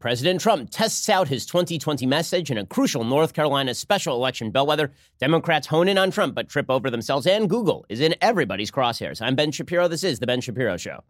President Trump tests out his 2020 message in a crucial North Carolina special election bellwether. Democrats hone in on Trump but trip over themselves, and Google is in everybody's crosshairs. I'm Ben Shapiro. This is The Ben Shapiro Show.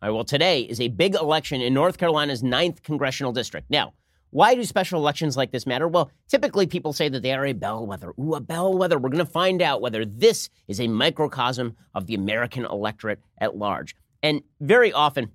All right, well, today is a big election in North Carolina's 9th congressional district. Now, why do special elections like this matter? Well, typically people say that they are a bellwether. Ooh, a bellwether. We're going to find out whether this is a microcosm of the American electorate at large. And very often,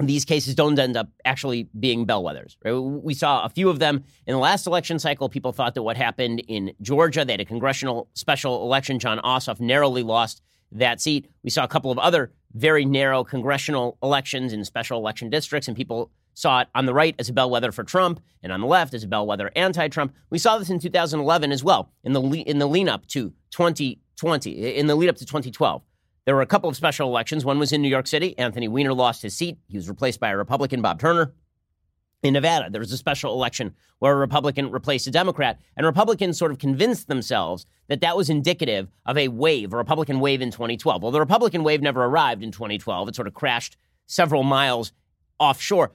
these cases don't end up actually being bellwethers. Right? We saw a few of them in the last election cycle. People thought that what happened in Georgia, they had a congressional special election. Jon Ossoff narrowly lost that seat. We saw a couple of other very narrow congressional elections in special election districts, and people saw it on the right as a bellwether for Trump and on the left as a bellwether anti-Trump. We saw this in 2011 as well in the in the lean up to 2020 in the lead up to 2012. There were a couple of special elections. One was in New York City. Anthony Weiner lost his seat. He was replaced by a Republican, Bob Turner. In Nevada, there was a special election where a Republican replaced a Democrat, and Republicans sort of convinced themselves that that was indicative of a wave, a Republican wave in 2012. Well, the Republican wave never arrived in 2012. It sort of crashed several miles offshore.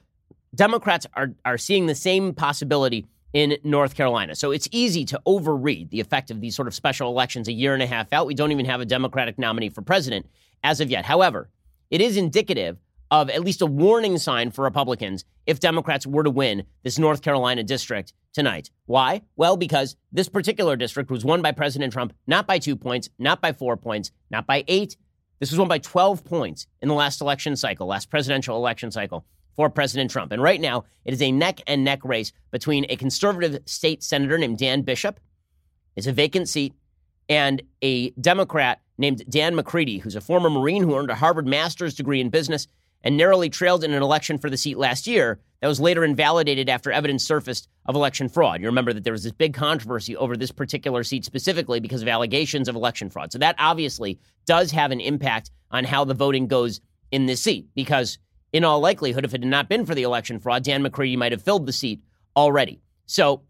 Democrats are, are seeing the same possibility in North Carolina. So it's easy to overread the effect of these sort of special elections a year and a half out. We don't even have a Democratic nominee for president as of yet. However, it is indicative of at least a warning sign for Republicans if Democrats were to win this North Carolina district tonight. Why? Well, because this particular district was won by President Trump not by two points, not by four points, not by eight. This was won by 12 points in the last election cycle, last presidential election cycle for President Trump. And right now, it is a neck and neck race between a conservative state senator named Dan Bishop, it's a vacant seat, and a Democrat named Dan McCready, who's a former Marine who earned a Harvard master's degree in business and narrowly trailed in an election for the seat last year that was later invalidated after evidence surfaced of election fraud. You remember that there was this big controversy over this particular seat specifically because of allegations of election fraud. So that obviously does have an impact on how the voting goes in this seat because in all likelihood, if it had not been for the election fraud, Dan McCready might have filled the seat already. So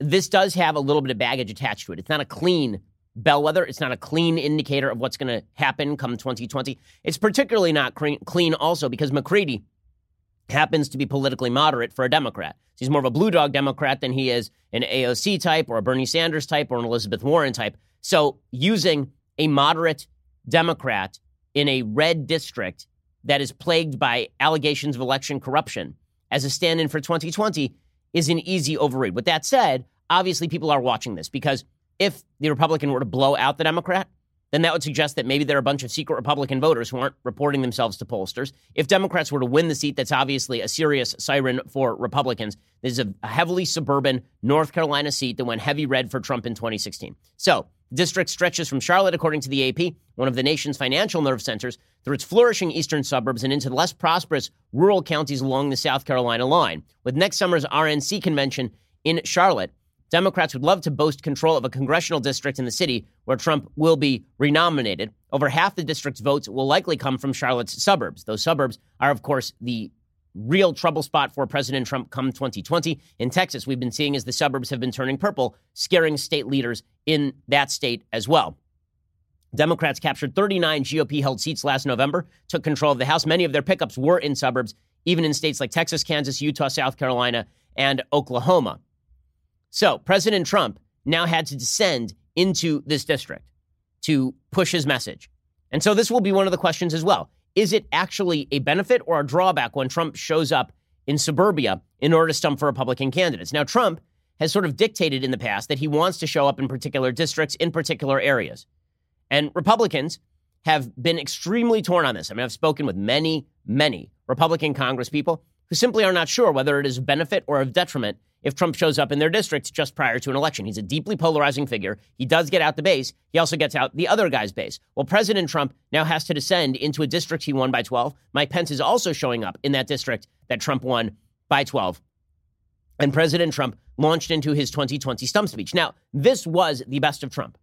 this does have a little bit of baggage attached to it. It's not a clean bellwether. It's not a clean indicator of what's going to happen come 2020. It's particularly not clean also because McCready happens to be politically moderate for a Democrat. He's more of a blue dog Democrat than he is an AOC type or a Bernie Sanders type or an Elizabeth Warren type. So using a moderate Democrat in a red district that is plagued by allegations of election corruption as a stand in for 2020 is an easy overread. With that said, obviously people are watching this because if the Republican were to blow out the Democrat, then that would suggest that maybe there are a bunch of secret Republican voters who aren't reporting themselves to pollsters. If Democrats were to win the seat, that's obviously a serious siren for Republicans. This is a heavily suburban North Carolina seat that went heavy red for Trump in 2016. So district stretches from Charlotte, according to the AP, one of the nation's financial nerve centers, through its flourishing eastern suburbs and into the less prosperous rural counties along the South Carolina line. With next summer's RNC convention in Charlotte, Democrats would love to boast control of a congressional district in the city where Trump will be renominated. Over half the district's votes will likely come from Charlotte's suburbs. Those suburbs are, of course, the real trouble spot for President Trump come 2020. In Texas, we've been seeing as the suburbs have been turning purple, scaring state leaders in that state as well. Democrats captured 39 GOP held seats last November, took control of the House. Many of their pickups were in suburbs, even in states like Texas, Kansas, Utah, South Carolina, and Oklahoma. So President Trump now had to descend into this district to push his message. And so this will be one of the questions as well. Is it actually a benefit or a drawback when Trump shows up in suburbia in order to stump for Republican candidates? Now, Trump has sort of dictated in the past that he wants to show up in particular districts, in particular areas. And Republicans have been extremely torn on this. I mean, I've spoken with many, many Republican congresspeople who simply are not sure whether it is a benefit or a detriment if Trump shows up in their district just prior to an election. He's a deeply polarizing figure. He does get out the base. He also gets out the other guy's base. Well, President Trump now has to descend into a district he won by 12. Mike Pence is also showing up in that district that Trump won by 12. And President Trump launched into his 2020 stump speech. Now, this was the best of Trump.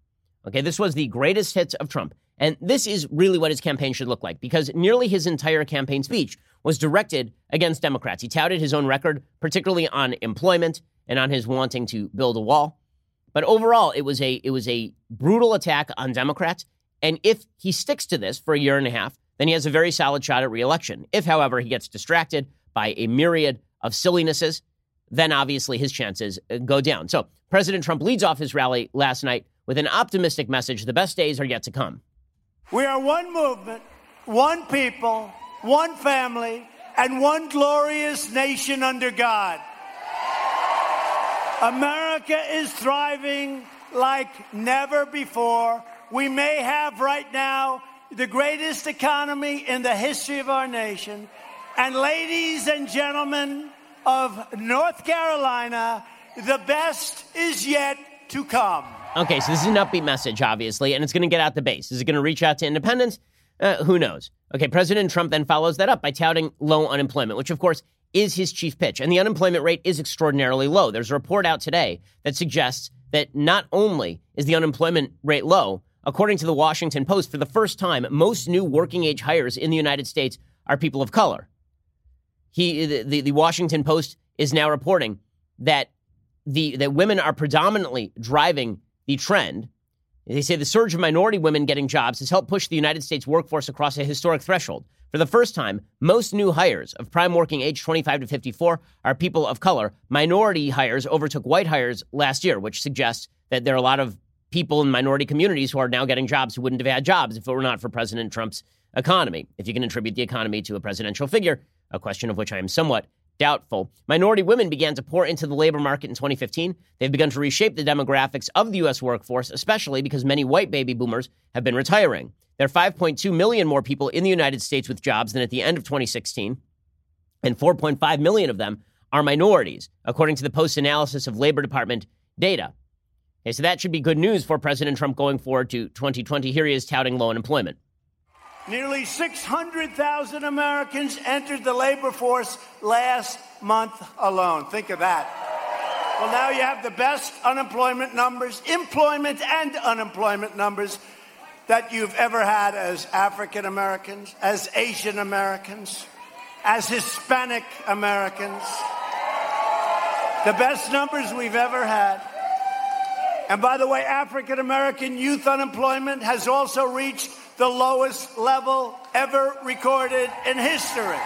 Okay, this was the greatest hits of Trump. And this is really what his campaign should look like because nearly his entire campaign speech was directed against Democrats. He touted his own record, particularly on employment and on his wanting to build a wall. But overall, it was a it was a brutal attack on Democrats And if he sticks to this for a year and a half, then he has a very solid shot at reelection. If, however, he gets distracted by a myriad of sillinesses, then obviously his chances uh, go down. So President Trump leads off his rally last night with an optimistic message the best days are yet to come. We are one movement, one people, one family, and one glorious nation under God. America is thriving like never before. We may have right now the greatest economy in the history of our nation. And ladies and gentlemen of North Carolina, the best is yet to come. Okay, so this is an upbeat message, obviously, and it's going to get out the base. Is it going to reach out to independents? Uh, who knows? Okay, President Trump then follows that up by touting low unemployment, which, of course, is his chief pitch. And the unemployment rate is extraordinarily low. There's a report out today that suggests that not only is the unemployment rate low, according to the Washington Post, for the first time, most new working age hires in the United States are people of color. He, the, the, the Washington Post is now reporting that the that women are predominantly driving the trend. They say the surge of minority women getting jobs has helped push the United States workforce across a historic threshold. For the first time, most new hires of prime working age 25 to 54 are people of color. Minority hires overtook white hires last year, which suggests that there are a lot of people in minority communities who are now getting jobs who wouldn't have had jobs if it were not for President Trump's economy. If you can attribute the economy to a presidential figure, a question of which I am somewhat doubtful. Minority women began to pour into the labor market in 2015. They've begun to reshape the demographics of the U.S. workforce, especially because many white baby boomers have been retiring. There are 5.2 million more people in the United States with jobs than at the end of 2016, and 4.5 million of them are minorities, according to the post analysis of Labor Department data. Okay, so that should be good news for President Trump going forward to 2020. Here he is touting low unemployment. Nearly 600,000 Americans entered the labor force last month alone. Think of that. Well, now you have the best unemployment numbers, employment and unemployment numbers that you've ever had as African Americans, as Asian Americans, as Hispanic Americans. The best numbers we've ever had. And by the way, African American youth unemployment has also reached the lowest level ever recorded in history.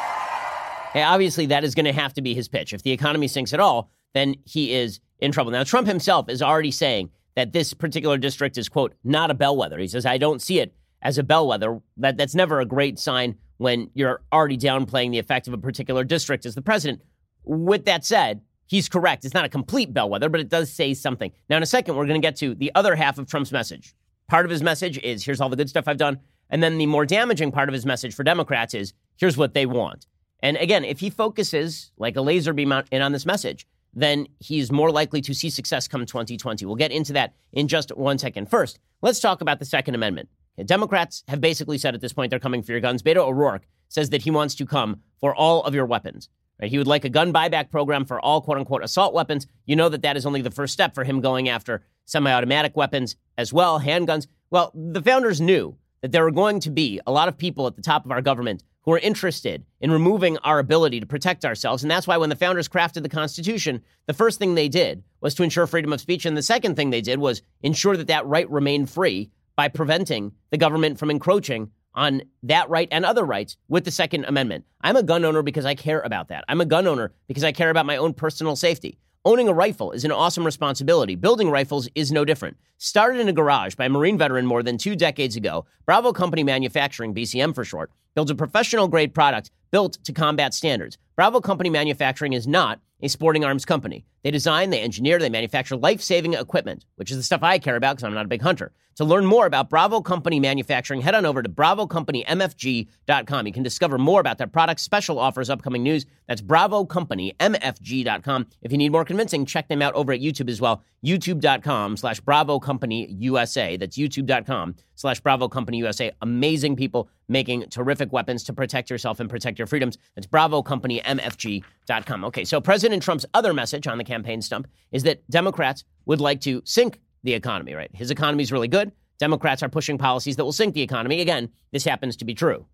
Hey, obviously, that is going to have to be his pitch. If the economy sinks at all, then he is in trouble. Now, Trump himself is already saying that this particular district is, quote, not a bellwether. He says, I don't see it as a bellwether. That, that's never a great sign when you're already downplaying the effect of a particular district as the president. With that said, he's correct. It's not a complete bellwether, but it does say something. Now, in a second, we're going to get to the other half of Trump's message. Part of his message is here's all the good stuff I've done. And then the more damaging part of his message for Democrats is here's what they want. And again, if he focuses like a laser beam in on this message, then he's more likely to see success come 2020. We'll get into that in just one second. First, let's talk about the Second Amendment. Democrats have basically said at this point they're coming for your guns. Beto O'Rourke says that he wants to come for all of your weapons. Right? He would like a gun buyback program for all quote unquote assault weapons. You know that that is only the first step for him going after semi automatic weapons as well, handguns. Well, the founders knew that there were going to be a lot of people at the top of our government who are interested in removing our ability to protect ourselves. And that's why when the founders crafted the Constitution, the first thing they did was to ensure freedom of speech. And the second thing they did was ensure that that right remained free by preventing the government from encroaching on that right and other rights with the Second Amendment. I'm a gun owner because I care about that. I'm a gun owner because I care about my own personal safety. Owning a rifle is an awesome responsibility. Building rifles is no different. Started in a garage by a Marine veteran more than two decades ago, Bravo Company Manufacturing, BCM for short, builds a professional grade product built to combat standards. Bravo Company Manufacturing is not a sporting arms company. They design, they engineer, they manufacture life saving equipment, which is the stuff I care about because I'm not a big hunter. To learn more about Bravo Company Manufacturing, head on over to BravoCompanyMFG.com. You can discover more about their products, special offers, upcoming news. That's BravoCompanyMFG.com. If you need more convincing, check them out over at YouTube as well. YouTube.com slash Bravo Company USA. That's YouTube.com slash Bravo Company USA. Amazing people making terrific weapons to protect yourself and protect your freedoms. That's BravoCompanyMFG.com. Okay, so President Trump's other message on the campaign stump is that Democrats would like to sink the economy, right? His economy is really good. Democrats are pushing policies that will sink the economy. Again, this happens to be true.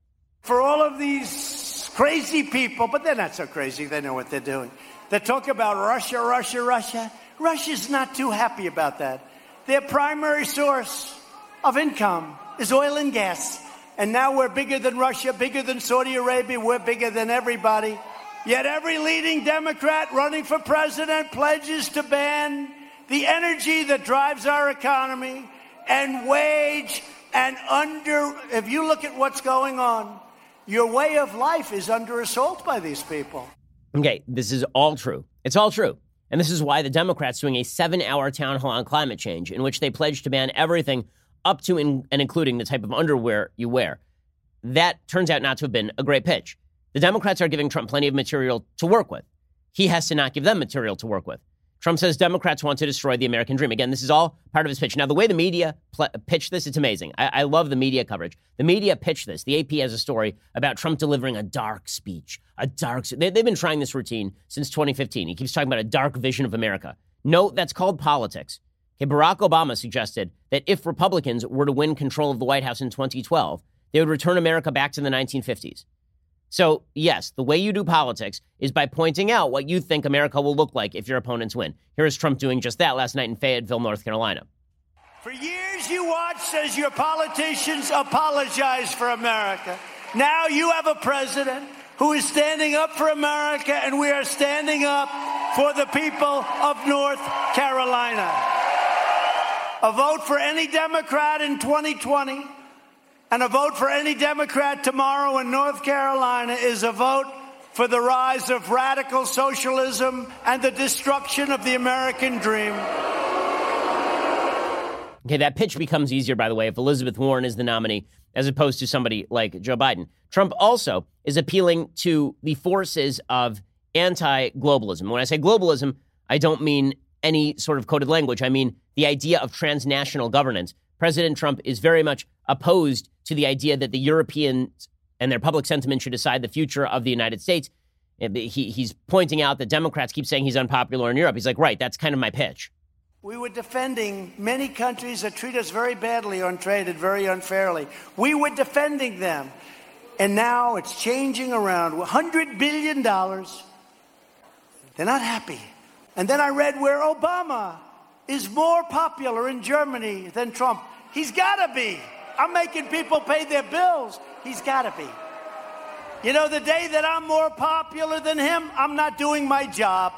For all of these crazy people, but they're not so crazy, they know what they're doing. They talk about Russia, Russia, Russia. Russia's not too happy about that. Their primary source of income is oil and gas. And now we're bigger than Russia, bigger than Saudi Arabia, we're bigger than everybody. Yet every leading Democrat running for president pledges to ban the energy that drives our economy and wage and under. If you look at what's going on, your way of life is under assault by these people. Okay, this is all true. It's all true. And this is why the Democrats doing a seven hour town hall on climate change in which they pledge to ban everything up to and including the type of underwear you wear. That turns out not to have been a great pitch. The Democrats are giving Trump plenty of material to work with. He has to not give them material to work with. Trump says Democrats want to destroy the American dream. Again, this is all part of his pitch. Now, the way the media pl- pitched this, it's amazing. I-, I love the media coverage. The media pitched this. The AP has a story about Trump delivering a dark speech. A dark. They- they've been trying this routine since 2015. He keeps talking about a dark vision of America. No, that's called politics. Okay, Barack Obama suggested that if Republicans were to win control of the White House in 2012, they would return America back to the 1950s. So, yes, the way you do politics is by pointing out what you think America will look like if your opponents win. Here is Trump doing just that last night in Fayetteville, North Carolina. For years, you watched as your politicians apologized for America. Now you have a president who is standing up for America, and we are standing up for the people of North Carolina. A vote for any Democrat in 2020 and a vote for any Democrat tomorrow in North Carolina is a vote for the rise of radical socialism and the destruction of the American dream. Okay, that pitch becomes easier, by the way, if Elizabeth Warren is the nominee as opposed to somebody like Joe Biden. Trump also is appealing to the forces of anti globalism. When I say globalism, I don't mean any sort of coded language. I mean the idea of transnational governance. President Trump is very much opposed to the idea that the Europeans and their public sentiment should decide the future of the United States. He, he's pointing out that Democrats keep saying he's unpopular in Europe. He's like, right, that's kind of my pitch. We were defending many countries that treat us very badly on trade and very unfairly. We were defending them. And now it's changing around. $100 billion. They're not happy. And then I read where Obama is more popular in Germany than Trump. He's got to be. I'm making people pay their bills. He's got to be. You know, the day that I'm more popular than him, I'm not doing my job.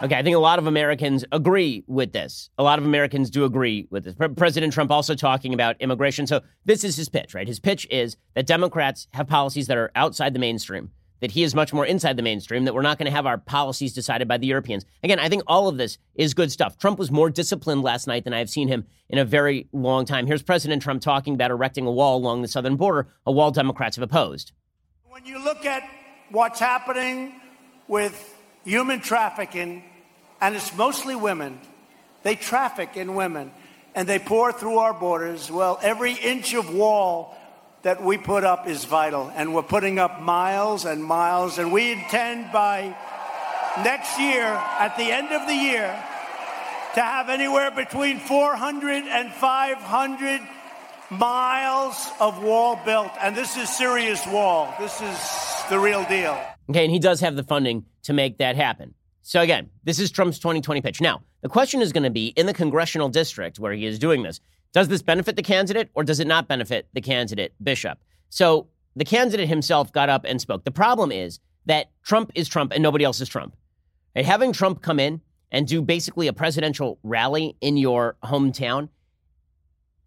Okay, I think a lot of Americans agree with this. A lot of Americans do agree with this. President Trump also talking about immigration. So this is his pitch, right? His pitch is that Democrats have policies that are outside the mainstream, that he is much more inside the mainstream, that we're not going to have our policies decided by the Europeans. Again, I think all of this is good stuff. Trump was more disciplined last night than I have seen him in a very long time. Here's President Trump talking about erecting a wall along the southern border, a wall Democrats have opposed. When you look at what's happening with human trafficking, and it's mostly women. They traffic in women and they pour through our borders. Well, every inch of wall that we put up is vital, and we're putting up miles and miles, and we intend by next year, at the end of the year, to have anywhere between 400 and 500 miles of wall built. And this is serious wall. This is the real deal. Okay, and he does have the funding to make that happen. So again, this is Trump's 2020 pitch. Now, the question is going to be in the congressional district where he is doing this, does this benefit the candidate or does it not benefit the candidate, Bishop? So the candidate himself got up and spoke. The problem is that Trump is Trump and nobody else is Trump. And having Trump come in and do basically a presidential rally in your hometown,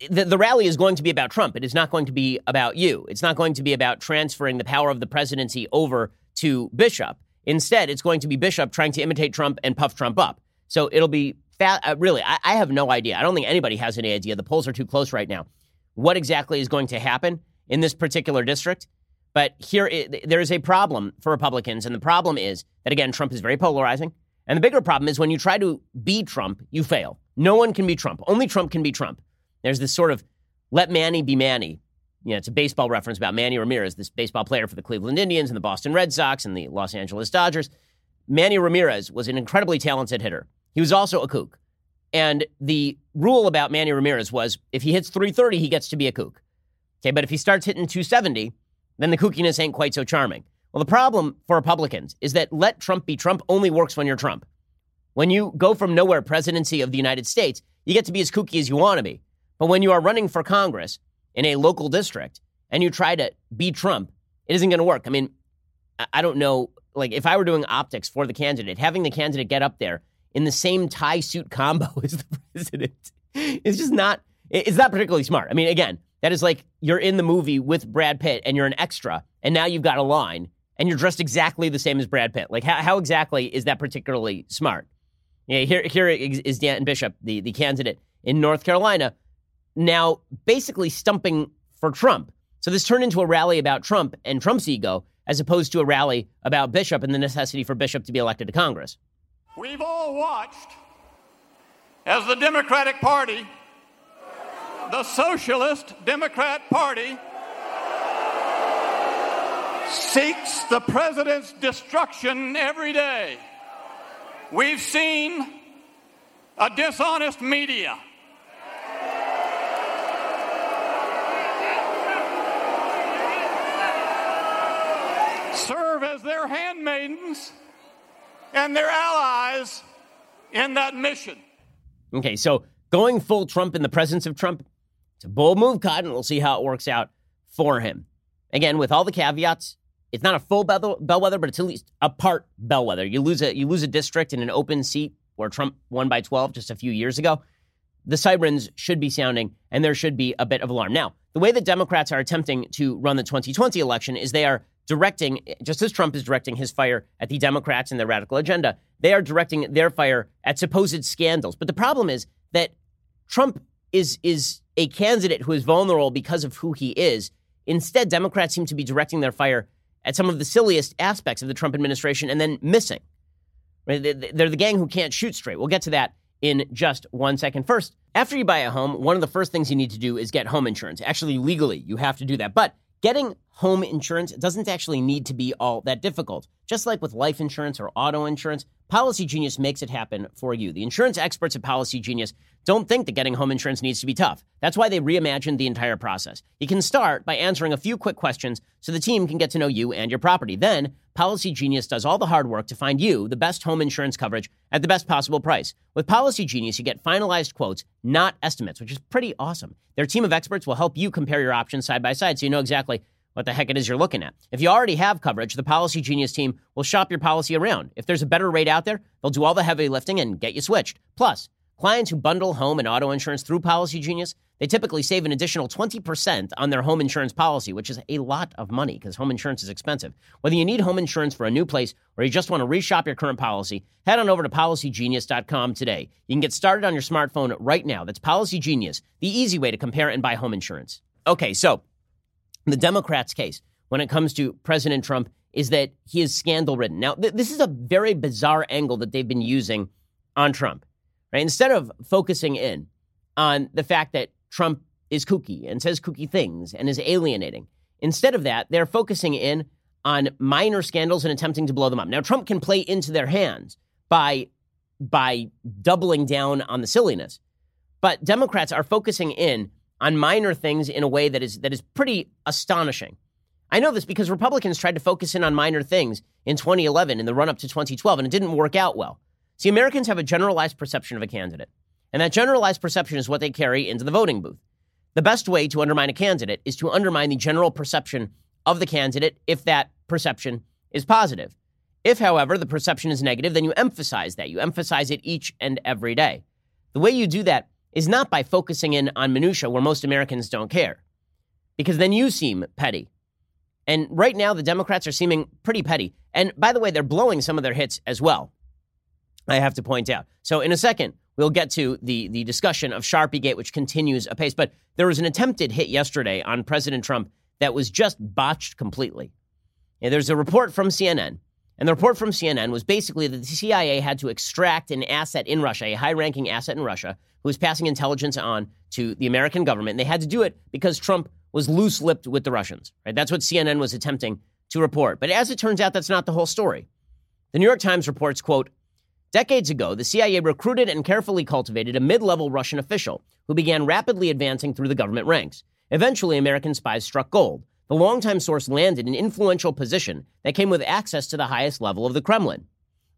the, the rally is going to be about Trump. It is not going to be about you. It's not going to be about transferring the power of the presidency over to Bishop. Instead, it's going to be Bishop trying to imitate Trump and puff Trump up. So it'll be fat. Uh, really, I, I have no idea. I don't think anybody has any idea. The polls are too close right now. What exactly is going to happen in this particular district? But here, it, there is a problem for Republicans, and the problem is that again, Trump is very polarizing. And the bigger problem is when you try to be Trump, you fail. No one can be Trump. Only Trump can be Trump. There's this sort of let Manny be Manny you know, it's a baseball reference about Manny Ramirez, this baseball player for the Cleveland Indians and the Boston Red Sox and the Los Angeles Dodgers. Manny Ramirez was an incredibly talented hitter. He was also a kook. And the rule about Manny Ramirez was if he hits 330, he gets to be a kook. Okay, but if he starts hitting 270, then the kookiness ain't quite so charming. Well, the problem for Republicans is that let Trump be Trump only works when you're Trump. When you go from nowhere presidency of the United States, you get to be as kooky as you want to be. But when you are running for Congress in a local district and you try to beat Trump, it isn't going to work. I mean, I don't know. Like, if I were doing optics for the candidate, having the candidate get up there in the same tie suit combo as the president is just not, it's not particularly smart. I mean, again, that is like you're in the movie with Brad Pitt and you're an extra, and now you've got a line and you're dressed exactly the same as Brad Pitt. Like, how, how exactly is that particularly smart? Yeah, here, here is Dan Bishop, the, the candidate in North Carolina, now basically stumping for Trump. So this turned into a rally about Trump and Trump's ego, as opposed to a rally about Bishop and the necessity for Bishop to be elected to Congress. We've all watched as the Democratic Party, the Socialist Democrat Party, seeks the president's destruction every day. We've seen a dishonest media. Serve as their handmaidens and their allies in that mission. Okay, so going full Trump in the presence of Trump, it's a bold move, Cotton. We'll see how it works out for him. Again, with all the caveats, it's not a full bellwether, but it's at least a part bellwether. You lose a you lose a district in an open seat where Trump won by 12 just a few years ago. The sirens should be sounding, and there should be a bit of alarm. Now, the way that Democrats are attempting to run the 2020 election is they are directing, just as Trump is directing his fire at the Democrats and their radical agenda, they are directing their fire at supposed scandals. But the problem is that Trump is is a candidate who is vulnerable because of who he is. Instead, Democrats seem to be directing their fire at some of the silliest aspects of the Trump administration and then missing. They're the gang who can't shoot straight. We'll get to that in just one second. First, after you buy a home, one of the first things you need to do is get home insurance. Actually, legally, you have to do that. But getting home insurance doesn't actually need to be all that difficult. Just like with life insurance or auto insurance, Policy Genius makes it happen for you. The insurance experts at Policy Genius don't think that getting home insurance needs to be tough. That's why they reimagined the entire process. You can start by answering a few quick questions so the team can get to know you and your property. Then, Policy Genius does all the hard work to find you the best home insurance coverage at the best possible price. With Policy Genius, you get finalized quotes, not estimates, which is pretty awesome. Their team of experts will help you compare your options side by side so you know exactly what the heck it is you're looking at. If you already have coverage, the Policy Genius team will shop your policy around. If there's a better rate out there, they'll do all the heavy lifting and get you switched. Plus, clients who bundle home and auto insurance through Policy Genius, they typically save an additional 20% on their home insurance policy, which is a lot of money because home insurance is expensive. Whether you need home insurance for a new place or you just want to reshop your current policy, head on over to policygenius.com today. You can get started on your smartphone right now. That's Policy Genius, the easy way to compare and buy home insurance. Okay, so the Democrats' case when it comes to President Trump is that he is scandal ridden. Now, th- this is a very bizarre angle that they've been using on Trump. Right? Instead of focusing in on the fact that Trump is kooky and says kooky things and is alienating, instead of that, they're focusing in on minor scandals and attempting to blow them up. Now, Trump can play into their hands by by doubling down on the silliness, but Democrats are focusing in on minor things in a way that is that is pretty astonishing. I know this because Republicans tried to focus in on minor things in 2011 in the run up to 2012 and it didn't work out well. See, Americans have a generalized perception of a candidate, and that generalized perception is what they carry into the voting booth. The best way to undermine a candidate is to undermine the general perception of the candidate if that perception is positive. If, however, the perception is negative, then you emphasize that. You emphasize it each and every day. The way you do that is not by focusing in on minutia where most Americans don't care, because then you seem petty. And right now, the Democrats are seeming pretty petty. And by the way, they're blowing some of their hits as well. I have to point out. So in a second, we'll get to the the discussion of Sharpiegate, which continues apace. But there was an attempted hit yesterday on President Trump that was just botched completely. And there's a report from CNN and the report from CNN was basically that the CIA had to extract an asset in Russia, a high ranking asset in Russia, who was passing intelligence on to the American government. And they had to do it because Trump was loose lipped with the Russians. Right? That's what CNN was attempting to report. But as it turns out, that's not the whole story. The New York Times reports, quote, Decades ago, the CIA recruited and carefully cultivated a mid level Russian official who began rapidly advancing through the government ranks. Eventually, American spies struck gold the longtime source landed an influential position that came with access to the highest level of the Kremlin.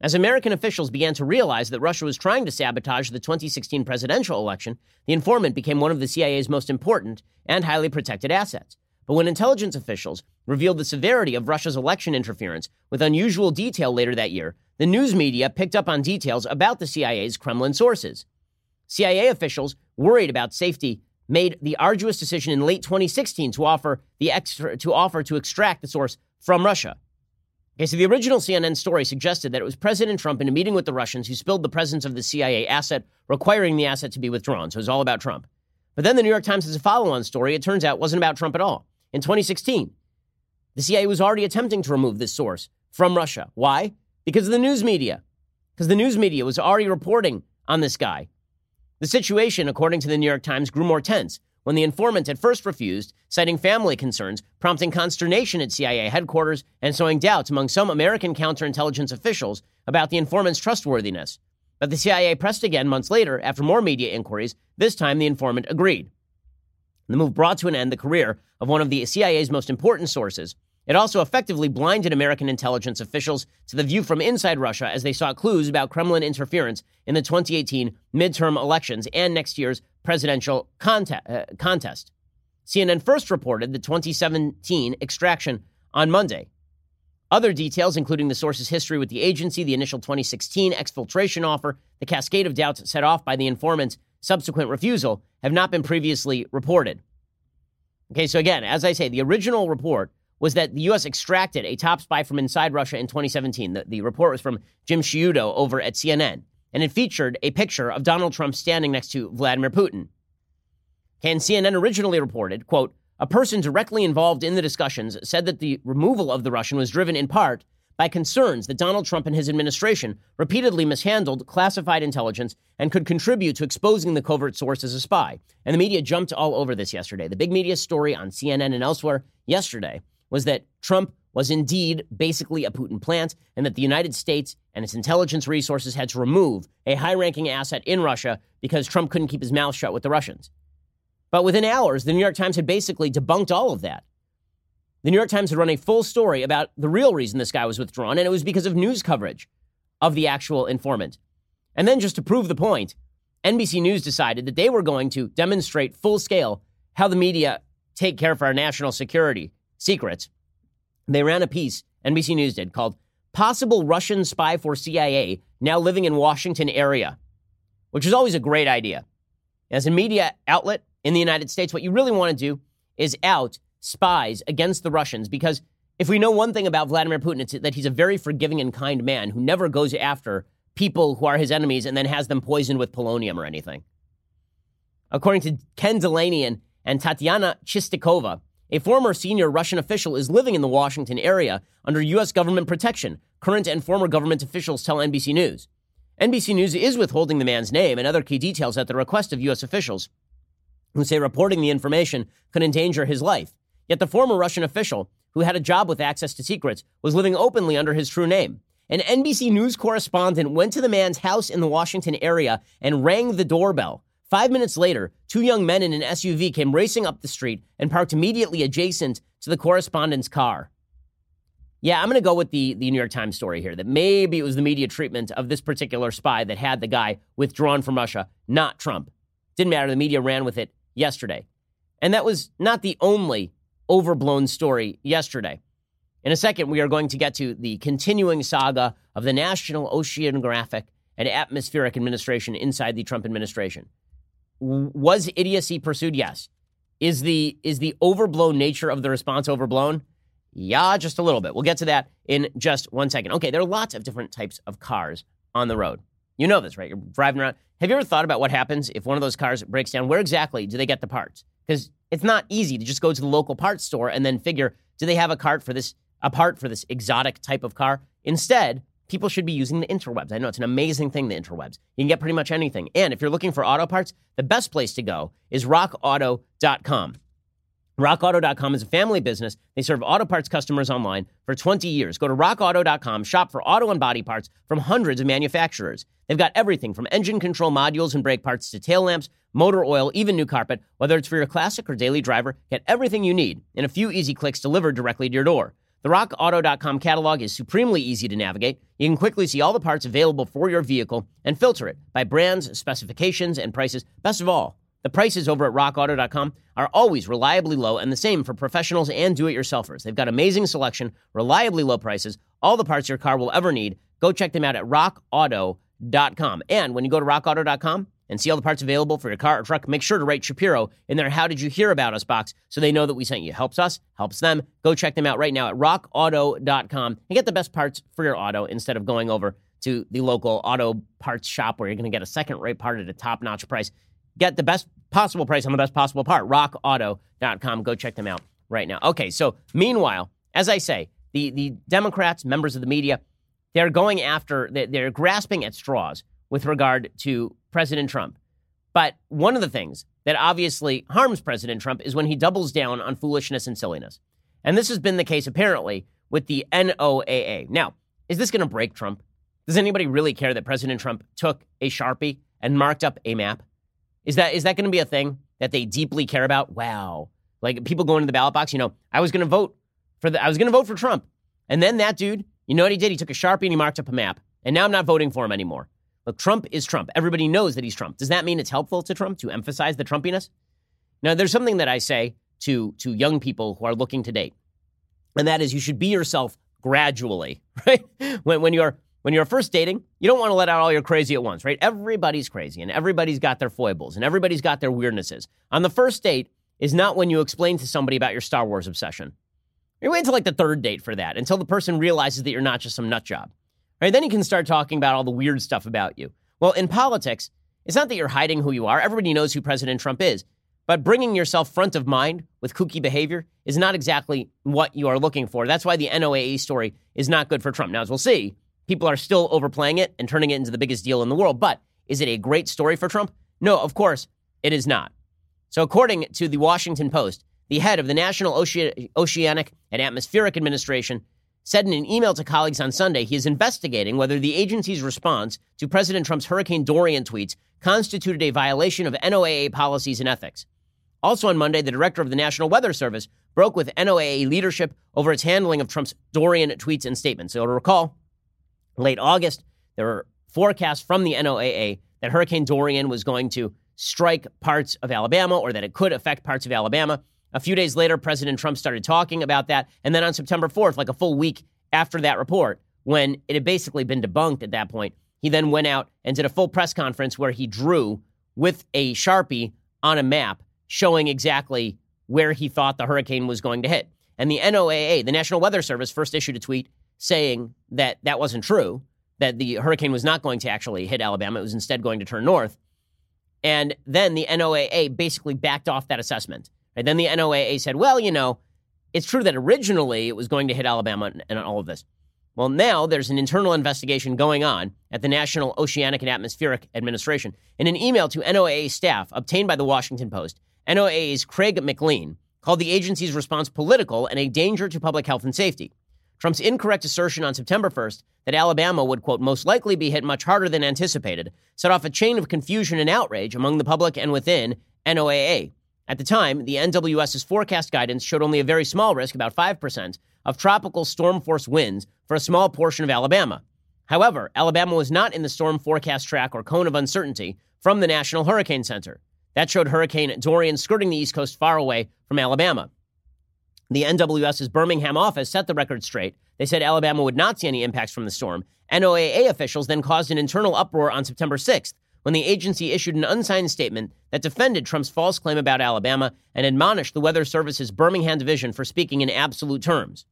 As American officials began to realize that Russia was trying to sabotage the 2016 presidential election, the informant became one of the CIA's most important and highly protected assets. But when intelligence officials revealed the severity of Russia's election interference with unusual detail later that year, the news media picked up on details about the CIA's Kremlin sources. CIA officials, worried about safety, made the arduous decision in late 2016 to offer the extra, to offer to extract the source from Russia. Okay, so the original CNN story suggested that it was President Trump in a meeting with the Russians who spilled the presence of the CIA asset, requiring the asset to be withdrawn. So it was all about Trump. But then the New York Times has a follow on story. It turns out wasn't about Trump at all. In 2016, the CIA was already attempting to remove this source from Russia. Why? Because of the news media. Because the news media was already reporting on this guy. The situation, according to the New York Times, grew more tense when the informant at first refused, citing family concerns, prompting consternation at CIA headquarters and sowing doubts among some American counterintelligence officials about the informant's trustworthiness. But the CIA pressed again months later after more media inquiries. This time, the informant agreed. The move brought to an end the career of one of the CIA's most important sources. It also effectively blinded American intelligence officials to the view from inside Russia as they sought clues about Kremlin interference in the 2018 midterm elections and next year's presidential contest, uh, contest. CNN first reported the 2017 extraction on Monday. Other details, including the source's history with the agency, the initial 2016 exfiltration offer, the cascade of doubts set off by the informant's subsequent refusal, have not been previously reported. Okay, so again, as I say, the original report was that the U.S. extracted a top spy from inside Russia in 2017. The, the report was from Jim Sciutto over at CNN and it featured a picture of Donald Trump standing next to Vladimir Putin. And CNN originally reported, quote, a person directly involved in the discussions said that the removal of the Russian was driven in part by concerns that Donald Trump and his administration repeatedly mishandled classified intelligence and could contribute to exposing the covert source as a spy. And the media jumped all over this yesterday. The big media story on CNN and elsewhere yesterday was that Trump was indeed basically a Putin plant, and that the United States and its intelligence resources had to remove a high ranking asset in Russia because Trump couldn't keep his mouth shut with the Russians. But within hours, the New York Times had basically debunked all of that. The New York Times had run a full story about the real reason this guy was withdrawn, and it was because of news coverage of the actual informant. And then, just to prove the point, NBC News decided that they were going to demonstrate full scale how the media take care of our national security secrets they ran a piece, NBC News did, called Possible Russian Spy for CIA Now Living in Washington Area, which is always a great idea. As a media outlet in the United States, what you really want to do is out spies against the Russians because if we know one thing about Vladimir Putin, it's that he's a very forgiving and kind man who never goes after people who are his enemies and then has them poisoned with polonium or anything. According to Ken Dilanian and, and Tatiana Chistikova, a former senior Russian official is living in the Washington area under U.S. government protection, current and former government officials tell NBC News. NBC News is withholding the man's name and other key details at the request of U.S. officials, who say reporting the information could endanger his life. Yet the former Russian official, who had a job with access to secrets, was living openly under his true name. An NBC News correspondent went to the man's house in the Washington area and rang the doorbell. Five minutes later, two young men in an SUV came racing up the street and parked immediately adjacent to the correspondent's car. Yeah, I'm going to go with the, the New York Times story here that maybe it was the media treatment of this particular spy that had the guy withdrawn from Russia, not Trump. Didn't matter. The media ran with it yesterday. And that was not the only overblown story yesterday. In a second, we are going to get to the continuing saga of the National Oceanographic and Atmospheric Administration inside the Trump administration was idiocy pursued? Yes. Is the is the overblown nature of the response overblown? Yeah, just a little bit. We'll get to that in just one second. Okay, there are lots of different types of cars on the road. You know this, right? You're driving around. Have you ever thought about what happens if one of those cars breaks down? Where exactly do they get the parts? Because it's not easy to just go to the local parts store and then figure, do they have a cart for this a part for this exotic type of car? Instead, people should be using the interwebs. I know it's an amazing thing, the interwebs. You can get pretty much anything. And if you're looking for auto parts, the best place to go is rockauto.com. RockAuto.com is a family business. They serve auto parts customers online for 20 years. Go to rockauto.com, shop for auto and body parts from hundreds of manufacturers. They've got everything from engine control modules and brake parts to tail lamps, motor oil, even new carpet. Whether it's for your classic or daily driver, get everything you need in a few easy clicks delivered directly to your door. The rockauto.com catalog is supremely easy to navigate. You can quickly see all the parts available for your vehicle and filter it by brands, specifications, and prices. Best of all, the prices over at rockauto.com are always reliably low and the same for professionals and do it yourselfers. They've got amazing selection, reliably low prices, all the parts your car will ever need. Go check them out at rockauto.com. And when you go to rockauto.com, and see all the parts available for your car or truck, make sure to write Shapiro in their How Did You Hear About Us box so they know that we sent you. Helps us, helps them. Go check them out right now at rockauto.com and get the best parts for your auto instead of going over to the local auto parts shop where you're going to get a second rate part at a top notch price. Get the best possible price on the best possible part. Rockauto.com. Go check them out right now. Okay, so meanwhile, as I say, the, the Democrats, members of the media, they're going after, they're grasping at straws with regard to President Trump. But one of the things that obviously harms President Trump is when he doubles down on foolishness and silliness. And this has been the case apparently with the NOAA. Now, is this going to break Trump? Does anybody really care that President Trump took a Sharpie and marked up a map? Is that is that going to be a thing that they deeply care about? Wow. Like people going to the ballot box, you know, I was going to vote for the I was going to vote for Trump. And then that dude, you know what he did? He took a Sharpie and he marked up a map. And now I'm not voting for him anymore. Look, Trump is Trump. Everybody knows that he's Trump. Does that mean it's helpful to Trump to emphasize the Trumpiness? Now, there's something that I say to, to young people who are looking to date, and that is you should be yourself gradually, right? When, when you're when you're first dating, you don't want to let out all your crazy at once, right? Everybody's crazy and everybody's got their foibles and everybody's got their weirdnesses. On the first date is not when you explain to somebody about your Star Wars obsession. You wait until like the third date for that, until the person realizes that you're not just some nut job. Right? Then you can start talking about all the weird stuff about you. Well, in politics, it's not that you're hiding who you are. Everybody knows who President Trump is. But bringing yourself front of mind with kooky behavior is not exactly what you are looking for. That's why the NOAA story is not good for Trump. Now, as we'll see, people are still overplaying it and turning it into the biggest deal in the world. But is it a great story for Trump? No, of course, it is not. So, according to the Washington Post, the head of the National Oceanic and Atmospheric Administration said in an email to colleagues on Sunday he is investigating whether the agency's response to President Trump's Hurricane Dorian tweets constituted a violation of NOAA policies and ethics. Also on Monday, the director of the National Weather Service broke with NOAA leadership over its handling of Trump's Dorian tweets and statements. So to recall, late August, there were forecasts from the NOAA that Hurricane Dorian was going to strike parts of Alabama or that it could affect parts of Alabama. A few days later, President Trump started talking about that. And then on September 4th, like a full week after that report, when it had basically been debunked at that point, he then went out and did a full press conference where he drew with a Sharpie on a map showing exactly where he thought the hurricane was going to hit. And the NOAA, the National Weather Service, first issued a tweet saying that that wasn't true, that the hurricane was not going to actually hit Alabama. It was instead going to turn north. And then the NOAA basically backed off that assessment and then the NOAA said, well, you know, it's true that originally it was going to hit Alabama and all of this. Well, now there's an internal investigation going on at the National Oceanic and Atmospheric Administration. In an email to NOAA staff obtained by the Washington Post, NOAA's Craig McLean called the agency's response political and a danger to public health and safety. Trump's incorrect assertion on September 1st that Alabama would, quote, most likely be hit much harder than anticipated set off a chain of confusion and outrage among the public and within NOAA. At the time, the NWS's forecast guidance showed only a very small risk, about 5%, of tropical storm force winds for a small portion of Alabama. However, Alabama was not in the storm forecast track or cone of uncertainty from the National Hurricane Center. That showed Hurricane Dorian skirting the East Coast far away from Alabama. The NWS's Birmingham office set the record straight. They said Alabama would not see any impacts from the storm. NOAA officials then caused an internal uproar on September 6th when the agency issued an unsigned statement that defended Trump's false claim about Alabama and admonished the Weather Service's Birmingham division for speaking in absolute terms.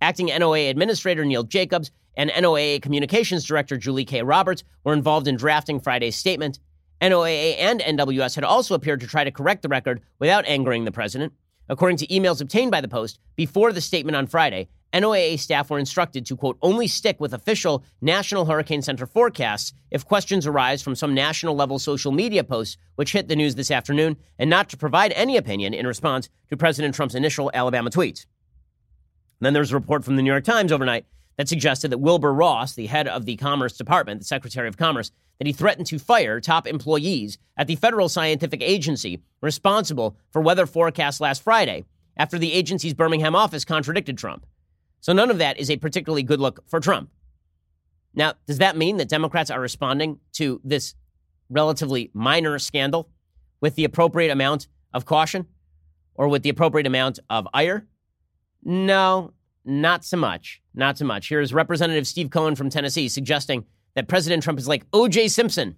Acting NOAA Administrator Neil Jacobs and NOAA Communications Director Julie K. Roberts were involved in drafting Friday's statement. NOAA and NWS had also appeared to try to correct the record without angering the president. According to emails obtained by the Post before the statement on Friday, NOAA staff were instructed to, quote, only stick with official National Hurricane Center forecasts if questions arise from some national level social media posts which hit the news this afternoon, and not to provide any opinion in response to President Trump's initial Alabama tweets. then there's a report from the New York Times overnight that suggested that Wilbur Ross, the head of the Commerce Department, the Secretary of Commerce, that he threatened to fire top employees at the federal scientific agency responsible for weather forecasts last Friday after the agency's Birmingham office contradicted Trump. So none of that is a particularly good look for Trump. Now, does that mean that Democrats are responding to this relatively minor scandal with the appropriate amount of caution or with the appropriate amount of ire? No, not so much. Not so much. Here's Representative Steve Cohen from Tennessee suggesting that President Trump is like O.J. Simpson.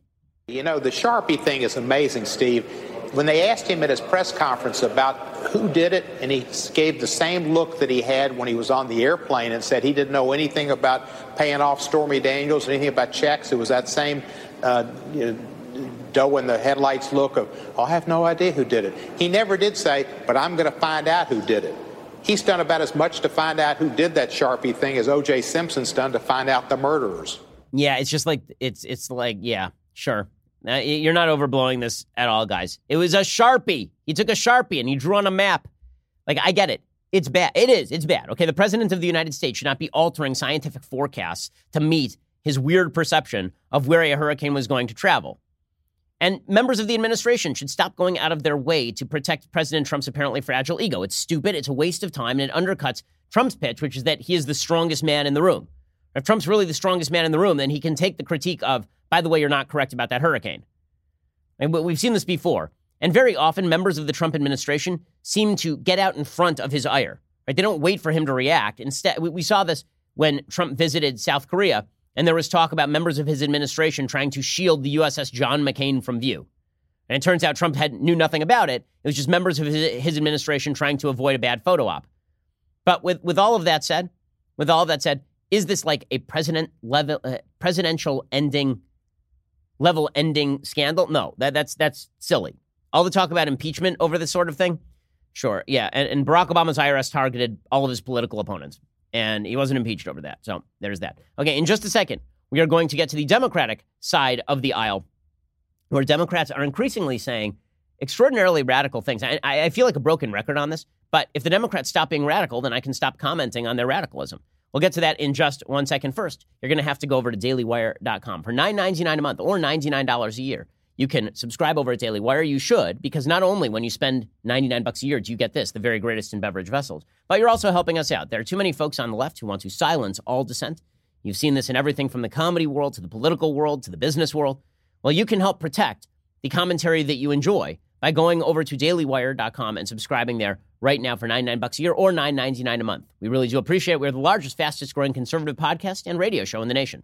You know, the Sharpie thing is amazing, Steve. When they asked him at his press conference about who did it, and he gave the same look that he had when he was on the airplane and said he didn't know anything about paying off Stormy Daniels, anything about checks. It was that same uh, you know, doe in the headlights look of, oh, I have no idea who did it. He never did say, but I'm going to find out who did it. He's done about as much to find out who did that Sharpie thing as O.J. Simpson's done to find out the murderers. Yeah, it's just like it's it's like yeah, sure. Uh, you're not overblowing this at all, guys. It was a Sharpie. He took a Sharpie and he drew on a map. Like I get it. It's bad. It is. It's bad. Okay, the president of the United States should not be altering scientific forecasts to meet his weird perception of where a hurricane was going to travel. And members of the administration should stop going out of their way to protect President Trump's apparently fragile ego. It's stupid, it's a waste of time, and it undercuts Trump's pitch, which is that he is the strongest man in the room. If Trump's really the strongest man in the room, then he can take the critique of, by the way, you're not correct about that hurricane. And we've seen this before. And very often, members of the Trump administration seem to get out in front of his ire. Right? They don't wait for him to react. Instead, we saw this when Trump visited South Korea and there was talk about members of his administration trying to shield the USS John McCain from view. And it turns out Trump had knew nothing about it. It was just members of his, his administration trying to avoid a bad photo op. But with, with all of that said, with all of that said, is this like a president level, uh, presidential ending level ending scandal? No, that, that's that's silly. All the talk about impeachment over this sort of thing, sure, yeah. And, and Barack Obama's IRS targeted all of his political opponents and he wasn't impeached over that. So there's that. Okay, in just a second, we are going to get to the Democratic side of the aisle, where Democrats are increasingly saying extraordinarily radical things. I, I feel like a broken record on this, but if the Democrats stop being radical, then I can stop commenting on their radicalism. We'll get to that in just one second. First, you're going to have to go over to dailywire.com for $9.99 a month or $99 a year you can subscribe over at Daily Wire. You should, because not only when you spend 99 bucks a year do you get this, the very greatest in beverage vessels, but you're also helping us out. There are too many folks on the left who want to silence all dissent. You've seen this in everything from the comedy world to the political world to the business world. Well, you can help protect the commentary that you enjoy by going over to dailywire.com and subscribing there right now for 99 bucks a year or 9.99 a month. We really do appreciate it. We're the largest, fastest growing conservative podcast and radio show in the nation.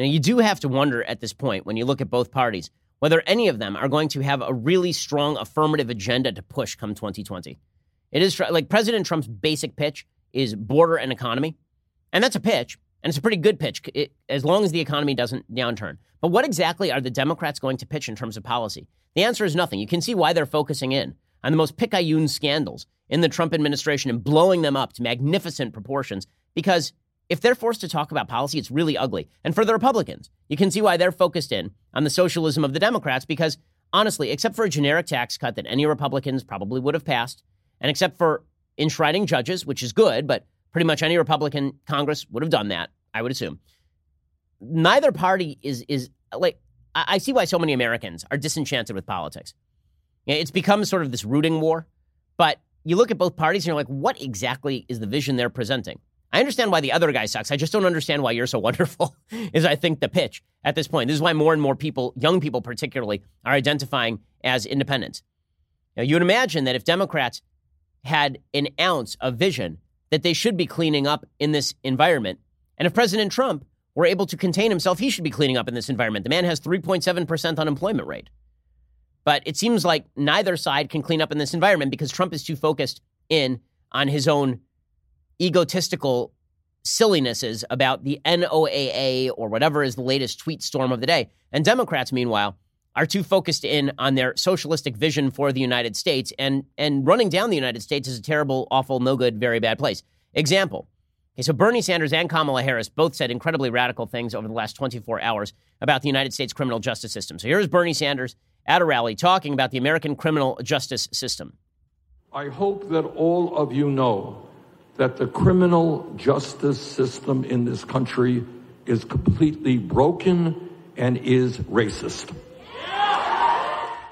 You know, you do have to wonder at this point when you look at both parties whether any of them are going to have a really strong affirmative agenda to push come 2020. It is like President Trump's basic pitch is border and economy. And that's a pitch, and it's a pretty good pitch it, as long as the economy doesn't downturn. But what exactly are the Democrats going to pitch in terms of policy? The answer is nothing. You can see why they're focusing in on the most picayune scandals in the Trump administration and blowing them up to magnificent proportions because if they're forced to talk about policy, it's really ugly. And for the Republicans, you can see why they're focused in on the socialism of the Democrats because honestly, except for a generic tax cut that any Republicans probably would have passed, and except for enshrining judges, which is good, but pretty much any Republican Congress would have done that, I would assume. Neither party is is like I see why so many Americans are disenchanted with politics. It's become sort of this rooting war, but you look at both parties and you're like, what exactly is the vision they're presenting? I understand why the other guy sucks. I just don't understand why you're so wonderful, is I think the pitch at this point. This is why more and more people, young people particularly, are identifying as independents. Now, you would imagine that if Democrats had an ounce of vision that they should be cleaning up in this environment, and if President Trump were able to contain himself, he should be cleaning up in this environment. The man has 3.7% unemployment rate. But it seems like neither side can clean up in this environment because Trump is too focused in on his own egotistical sillinesses about the NOAA or whatever is the latest tweet storm of the day. And Democrats, meanwhile, are too focused in on their socialistic vision for the United States and and running down the United States is a terrible, awful, no good, very bad place. Example. Okay, so Bernie Sanders and Kamala Harris both said incredibly radical things over the last 24 hours about the United States criminal justice system. So here's Bernie Sanders at a rally talking about the American criminal justice system. I hope that all of you know that the criminal justice system in this country is completely broken and is racist.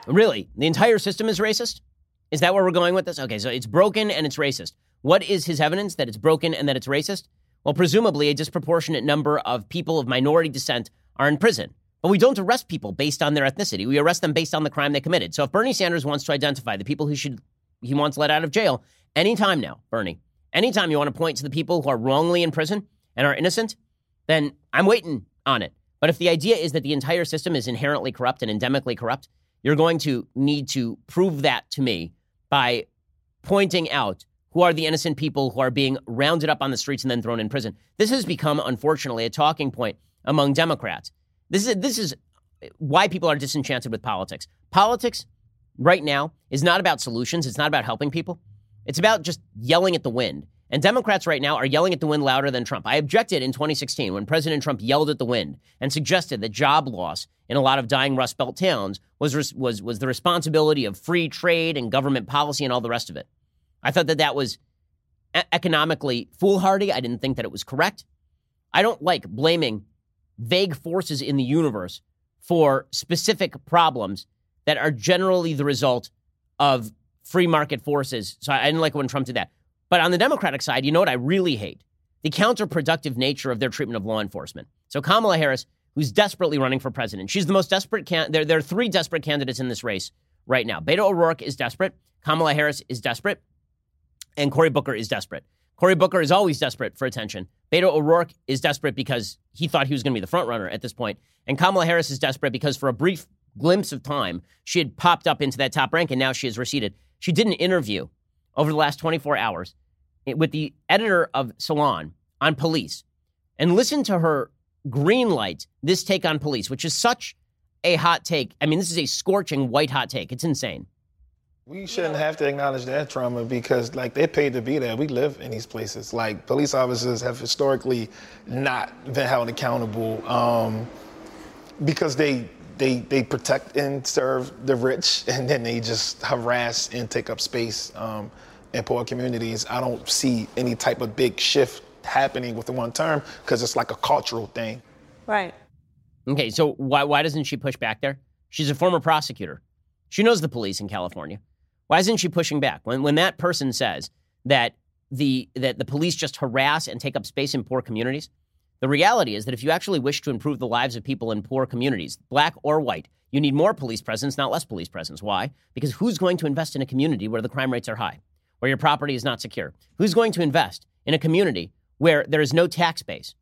Really? The entire system is racist? Is that where we're going with this? Okay, so it's broken and it's racist. What is his evidence that it's broken and that it's racist? Well, presumably a disproportionate number of people of minority descent are in prison. But we don't arrest people based on their ethnicity. We arrest them based on the crime they committed. So if Bernie Sanders wants to identify the people who should he wants let out of jail anytime now, Bernie, anytime you want to point to the people who are wrongly in prison and are innocent, then I'm waiting on it. But if the idea is that the entire system is inherently corrupt and endemically corrupt, you're going to need to prove that to me by pointing out who are the innocent people who are being rounded up on the streets and then thrown in prison. This has become, unfortunately, a talking point among Democrats. This is this is why people are disenchanted with politics. Politics right now is not about solutions. It's not about helping people. It's about just yelling at the wind. And Democrats right now are yelling at the wind louder than Trump. I objected in 2016 when President Trump yelled at the wind and suggested that job loss in a lot of dying Rust Belt towns was, was, was the responsibility of free trade and government policy and all the rest of it. I thought that that was economically foolhardy. I didn't think that it was correct. I don't like blaming vague forces in the universe for specific problems that are generally the result of free market forces. So I didn't like when Trump did that. But on the Democratic side, you know what I really hate? The counterproductive nature of their treatment of law enforcement. So Kamala Harris, who's desperately running for president, she's the most desperate. Can- there, there are three desperate candidates in this race right now. Beto O'Rourke is desperate. Kamala Harris is desperate. And Cory Booker is desperate. Cory Booker is always desperate for attention. Beto O'Rourke is desperate because he thought he was going to be the front runner at this point. And Kamala Harris is desperate because for a brief glimpse of time, she had popped up into that top rank and now she has receded. She did an interview over the last 24 hours with the editor of Salon on police and listen to her green light this take on police, which is such a hot take. I mean, this is a scorching white hot take. It's insane. We shouldn't have to acknowledge that trauma because, like, they're paid to be there. We live in these places. Like, police officers have historically not been held accountable um, because they they they protect and serve the rich, and then they just harass and take up space um, in poor communities. I don't see any type of big shift happening with the one term because it's like a cultural thing. Right. Okay, so why why doesn't she push back there? She's a former prosecutor. She knows the police in California. Why isn't she pushing back? When when that person says that the that the police just harass and take up space in poor communities, the reality is that if you actually wish to improve the lives of people in poor communities, black or white, you need more police presence, not less police presence. Why? Because who's going to invest in a community where the crime rates are high, where your property is not secure? Who's going to invest in a community where there is no tax base?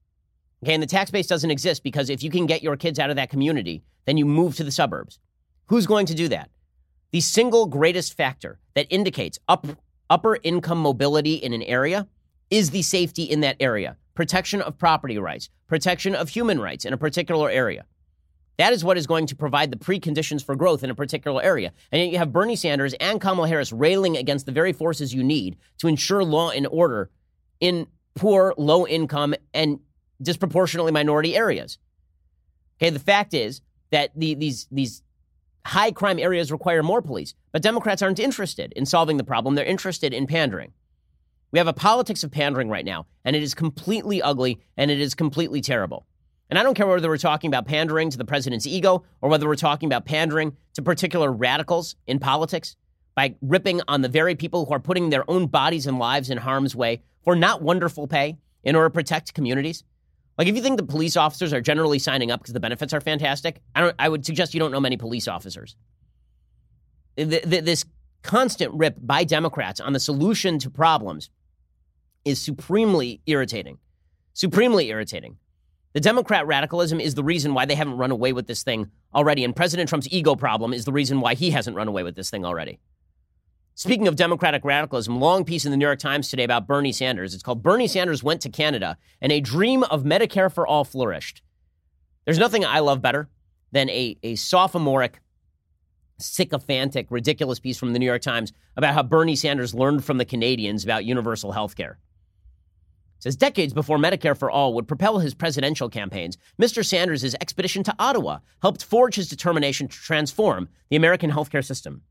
Okay, and the tax base doesn't exist because if you can get your kids out of that community, then you move to the suburbs. Who's going to do that? The single greatest factor that indicates up, upper income mobility in an area is the safety in that area, protection of property rights, protection of human rights in a particular area. That is what is going to provide the preconditions for growth in a particular area. And yet you have Bernie Sanders and Kamala Harris railing against the very forces you need to ensure law and order in poor, low income, and disproportionately minority areas. Okay, the fact is that the, these, these high crime areas require more police. But Democrats aren't interested in solving the problem. They're interested in pandering. We have a politics of pandering right now, and it is completely ugly and it is completely terrible. And I don't care whether we're talking about pandering to the president's ego or whether we're talking about pandering to particular radicals in politics by ripping on the very people who are putting their own bodies and lives in harm's way for not wonderful pay in order to protect communities. Like, if you think the police officers are generally signing up because the benefits are fantastic, I, don't, I would suggest you don't know many police officers. This constant rip by Democrats on the solution to problems is supremely irritating. Supremely irritating. The Democrat radicalism is the reason why they haven't run away with this thing already, and President Trump's ego problem is the reason why he hasn't run away with this thing already. Speaking of Democratic radicalism, long piece in the New York Times today about Bernie Sanders. It's called Bernie Sanders Went to Canada and a Dream of Medicare for All Flourished. There's nothing I love better than a, a sophomoric, sycophantic, ridiculous piece from the New York Times about how Bernie Sanders learned from the Canadians about universal health care. Says decades before Medicare for All would propel his presidential campaigns, Mr. Sanders' expedition to Ottawa helped forge his determination to transform the American healthcare system.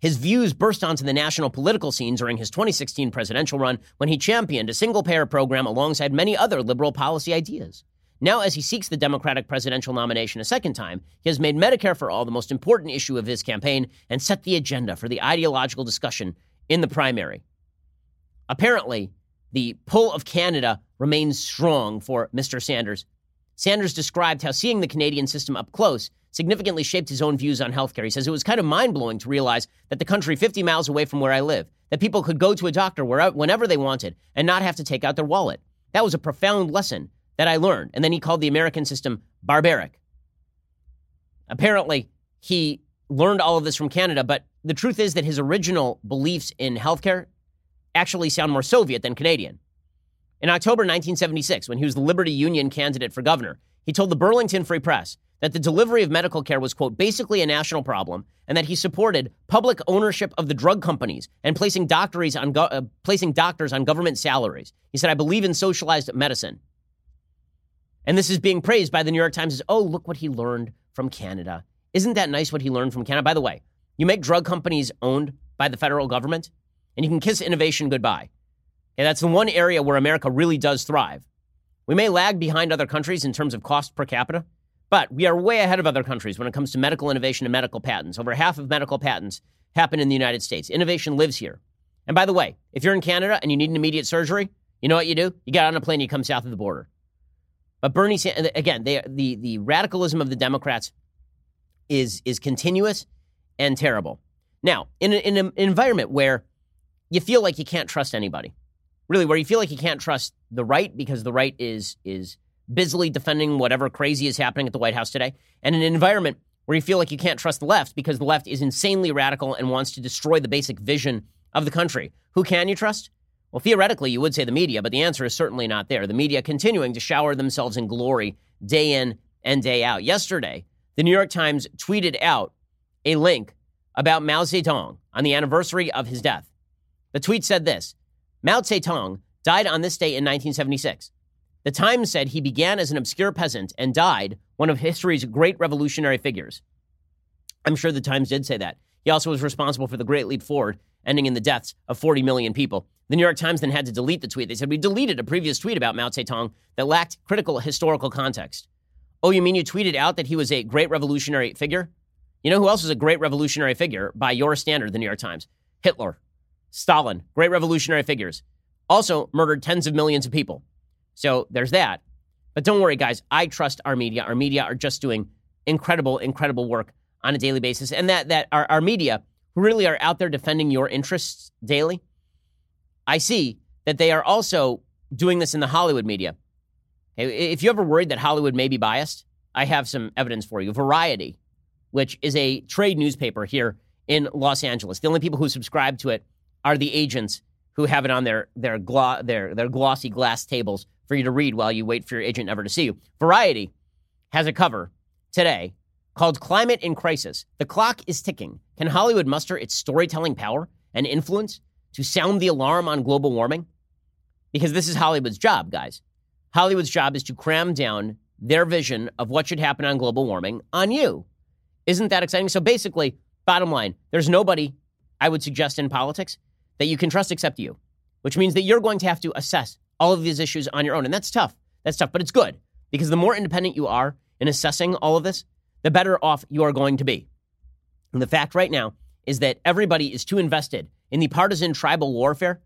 His views burst onto the national political scene during his 2016 presidential run when he championed a single payer program alongside many other liberal policy ideas. Now, as he seeks the Democratic presidential nomination a second time, he has made Medicare for All the most important issue of his campaign and set the agenda for the ideological discussion in the primary. Apparently, the pull of Canada remains strong for Mr. Sanders. Sanders described how seeing the Canadian system up close significantly shaped his own views on healthcare. He says it was kind of mind blowing to realize that the country 50 miles away from where I live, that people could go to a doctor wherever, whenever they wanted and not have to take out their wallet. That was a profound lesson that I learned. And then he called the American system barbaric. Apparently, he learned all of this from Canada, but the truth is that his original beliefs in healthcare actually sound more Soviet than Canadian. In October 1976, when he was the Liberty Union candidate for governor, he told the Burlington Free Press that the delivery of medical care was, quote, basically a national problem, and that he supported public ownership of the drug companies and placing, doctors on, go- uh, placing doctors on government salaries. He said, I believe in socialized medicine. And this is being praised by the New York Times as, oh, look what he learned from Canada. Isn't that nice what he learned from Canada? By the way, you make drug companies owned by the federal government, and you can kiss innovation goodbye. And that's the one area where America really does thrive. We may lag behind other countries in terms of cost per capita, but we are way ahead of other countries when it comes to medical innovation and medical patents. Over half of medical patents happen in the United States. Innovation lives here. And by the way, if you're in Canada and you need an immediate surgery, you know what you do? You get on a plane, and you come south of the border. But Bernie Sanders, again, they, the, the radicalism of the Democrats is, is continuous and terrible. Now, in, a, in an environment where you feel like you can't trust anybody, really, where you feel like you can't trust the right because the right is, is busily defending whatever crazy is happening at the White House today, and an environment where you feel like you can't trust the left because the left is insanely radical and wants to destroy the basic vision of the country. Who can you trust? Well, theoretically, you would say the media, but the answer is certainly not there. The media continuing to shower themselves in glory day in and day out. Yesterday, the New York Times tweeted out a link about Mao Zedong on the anniversary of his death. The tweet said this Mao Zedong died on this day in 1976. The Times said he began as an obscure peasant and died one of history's great revolutionary figures. I'm sure the Times did say that. He also was responsible for the Great Leap Forward, ending in the deaths of 40 million people. The New York Times then had to delete the tweet. They said, We deleted a previous tweet about Mao Zedong that lacked critical historical context. Oh, you mean you tweeted out that he was a great revolutionary figure? You know who else was a great revolutionary figure by your standard, the New York Times? Hitler, Stalin, great revolutionary figures. Also murdered tens of millions of people. So there's that. But don't worry, guys. I trust our media. Our media are just doing incredible, incredible work on a daily basis. And that, that our, our media, who really are out there defending your interests daily, I see that they are also doing this in the Hollywood media. If you ever worried that Hollywood may be biased, I have some evidence for you. Variety, which is a trade newspaper here in Los Angeles. The only people who subscribe to it are the agents who have it on their their glo- their their glossy glass tables for you to read while you wait for your agent never to see you. Variety has a cover today called Climate in Crisis. The clock is ticking. Can Hollywood muster its storytelling power and influence to sound the alarm on global warming? Because this is Hollywood's job, guys. Hollywood's job is to cram down their vision of what should happen on global warming on you. Isn't that exciting? So basically, bottom line, there's nobody I would suggest in politics that you can trust except you, which means that you're going to have to assess all of these issues on your own. And that's tough. That's tough, but it's good because the more independent you are in assessing all of this, the better off you are going to be. And the fact right now is that everybody is too invested in the partisan tribal warfare